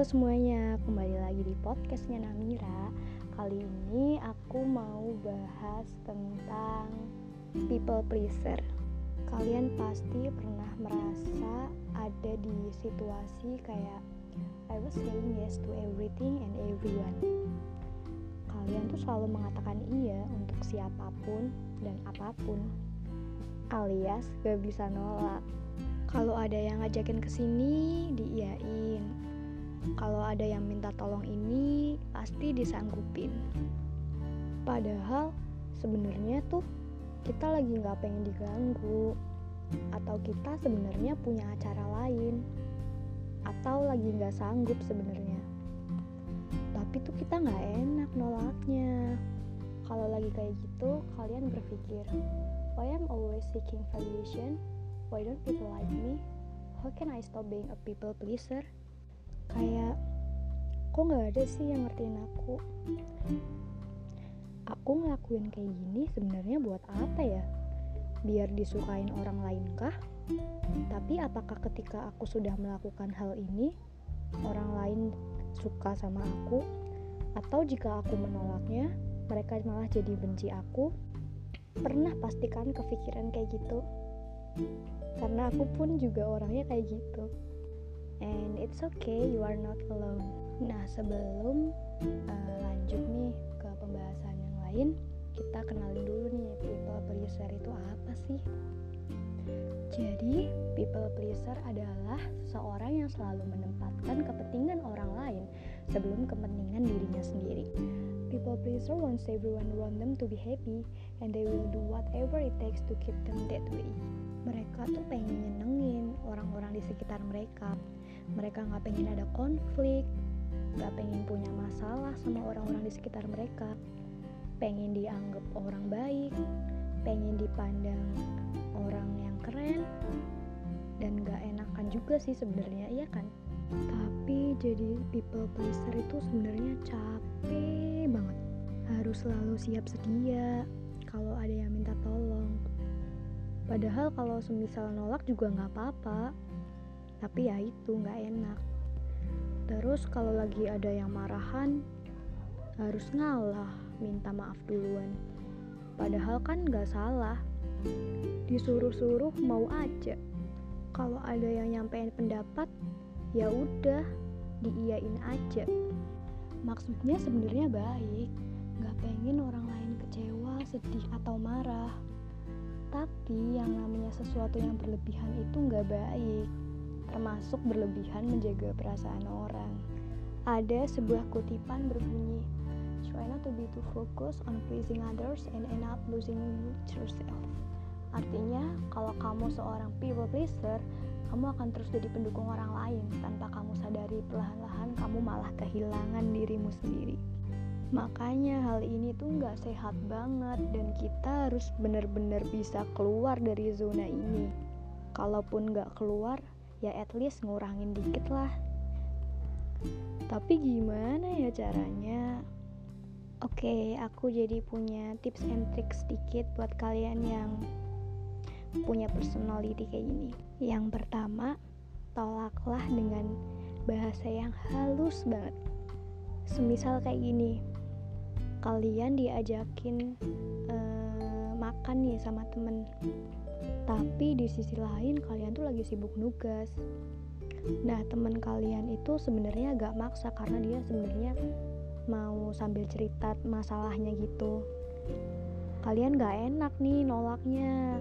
Semuanya, kembali lagi di podcastnya Namira. Kali ini aku mau bahas tentang people pleaser. Kalian pasti pernah merasa ada di situasi kayak I was saying yes to everything and everyone. Kalian tuh selalu mengatakan iya untuk siapa pun dan apa pun. Alias gak bisa nolak. Kalau ada yang ngajakin ke sini, diiyain. Kalau ada yang minta tolong ini, pasti disanggupin. Padahal sebenarnya tuh kita lagi nggak pengen diganggu, atau kita sebenarnya punya acara lain, atau lagi nggak sanggup sebenarnya. Tapi tuh kita nggak enak nolaknya. Kalau lagi kayak gitu, kalian berpikir, why I'm always seeking validation? why don't people like me how can I stop being a people pleaser kayak kok nggak ada sih yang ngertiin aku? Aku ngelakuin kayak gini sebenarnya buat apa ya? Biar disukain orang lain kah? Tapi apakah ketika aku sudah melakukan hal ini orang lain suka sama aku? Atau jika aku menolaknya mereka malah jadi benci aku? Pernah pastikan kepikiran kayak gitu? Karena aku pun juga orangnya kayak gitu and it's okay you are not alone. Nah sebelum uh, lanjut nih ke pembahasan yang lain kita kenalin dulu nih people pleaser itu apa sih? Jadi, people pleaser adalah seorang yang selalu menempatkan kepentingan orang lain sebelum kepentingan dirinya sendiri. People pleaser wants everyone around them to be happy and they will do whatever it takes to keep them that way. Mereka tuh pengen nyenengin orang-orang di sekitar mereka mereka nggak pengen ada konflik nggak pengen punya masalah sama orang-orang di sekitar mereka. Pengen dianggap orang baik pengen dipandang orang yang keren dan gak enakan juga sih sebenarnya iya kan? Tapi jadi people pleaser itu sebenarnya capek banget. Harus selalu siap sedia kalau ada yang minta tolong. Padahal kalau semisal nolak juga nggak apa-apa. Tapi ya itu nggak enak. Terus kalau lagi ada yang marahan, harus ngalah, minta maaf duluan. Padahal kan nggak salah. Disuruh-suruh mau aja. Kalau ada yang nyampein pendapat, ya udah, diiyain aja. Maksudnya sebenarnya baik, nggak pengen orang lain kecewa, sedih atau marah tapi yang namanya sesuatu yang berlebihan itu nggak baik, termasuk berlebihan menjaga perasaan orang. Ada sebuah kutipan berbunyi, Try not to be too focused on pleasing others and end up losing yourself. Artinya, kalau kamu seorang people pleaser, kamu akan terus jadi pendukung orang lain tanpa kamu sadari perlahan-lahan kamu malah kehilangan dirimu sendiri. Makanya hal ini tuh nggak sehat banget dan kita harus benar-benar bisa keluar dari zona ini. Kalaupun nggak keluar, ya at least ngurangin dikit lah. Tapi gimana ya caranya? Oke, aku jadi punya tips and tricks sedikit buat kalian yang punya personality kayak gini. Yang pertama, tolaklah dengan bahasa yang halus banget. Semisal kayak gini, kalian diajakin uh, makan nih sama temen tapi di sisi lain kalian tuh lagi sibuk nugas. Nah temen kalian itu sebenarnya agak maksa karena dia sebenarnya mau sambil cerita masalahnya gitu. Kalian gak enak nih nolaknya.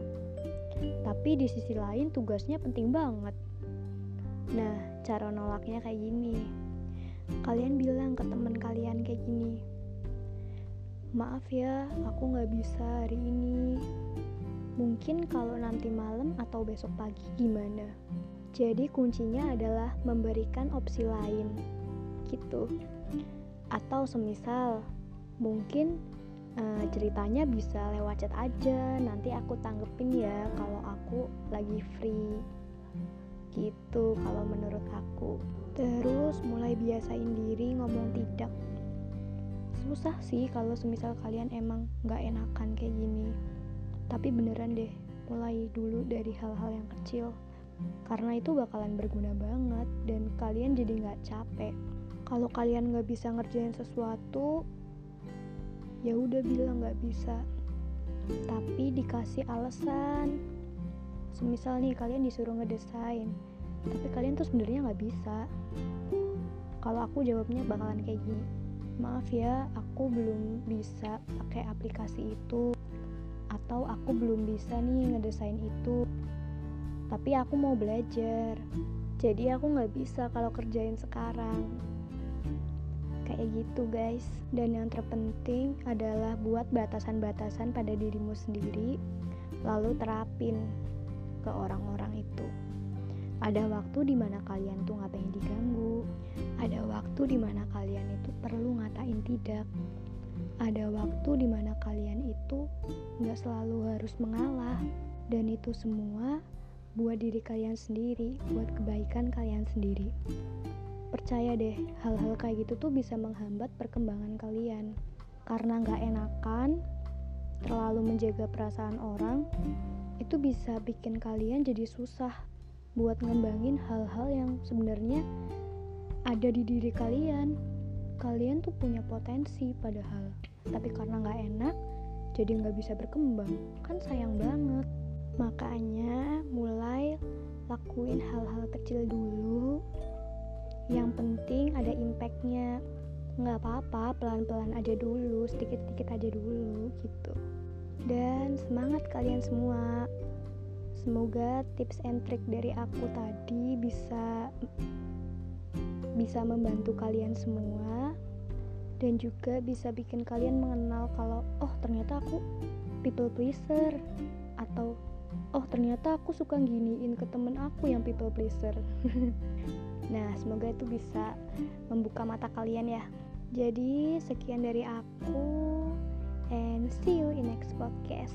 Tapi di sisi lain tugasnya penting banget. Nah cara nolaknya kayak gini. Kalian bilang ke temen kalian kayak gini Maaf ya, aku nggak bisa hari ini. Mungkin kalau nanti malam atau besok pagi gimana? Jadi kuncinya adalah memberikan opsi lain, gitu. Atau semisal, mungkin uh, ceritanya bisa lewat chat aja. Nanti aku tanggepin ya kalau aku lagi free. Gitu kalau menurut aku. Terus mulai biasain diri ngomong tidak susah sih kalau semisal kalian emang gak enakan kayak gini tapi beneran deh mulai dulu dari hal-hal yang kecil. Karena itu bakalan berguna banget dan kalian jadi nggak capek. Kalau kalian nggak bisa ngerjain sesuatu ya udah bilang nggak bisa. Tapi dikasih alasan. Semisal nih kalian disuruh ngedesain tapi kalian tuh sebenarnya nggak bisa. Kalau aku jawabnya bakalan kayak gini maaf ya aku belum bisa pakai aplikasi itu atau aku belum bisa nih ngedesain itu. Tapi aku mau belajar. Jadi aku nggak bisa kalau kerjain sekarang. Kayak gitu guys. Dan yang terpenting adalah buat batasan-batasan pada dirimu sendiri lalu terapin ke orang-orang itu. Ada waktu di mana kalian tuh nggak pengen diganggu. Ada waktu di mana kalian itu perlu ngatain tidak. Ada waktu selalu harus mengalah dan itu semua buat diri kalian sendiri, buat kebaikan kalian sendiri. Percaya deh, hal-hal kayak gitu tuh bisa menghambat perkembangan kalian. Karena nggak enakan, terlalu menjaga perasaan orang, itu bisa bikin kalian jadi susah buat ngembangin hal-hal yang sebenarnya ada di diri kalian. Kalian tuh punya potensi padahal, tapi karena nggak enak, jadi nggak bisa berkembang. Kan sayang banget. Makanya mulai lakuin hal-hal kecil dulu. Yang penting ada impactnya. Nggak apa-apa, pelan-pelan aja dulu, sedikit-sedikit aja dulu gitu. Dan semangat kalian semua. Semoga tips and trick dari aku tadi bisa bisa membantu kalian semua dan juga bisa bikin kalian mengenal kalau oh ternyata aku people pleaser. Atau oh ternyata aku suka giniin ke temen aku yang people pleaser. Nah semoga itu bisa membuka mata kalian ya. Jadi sekian dari aku and see you in next podcast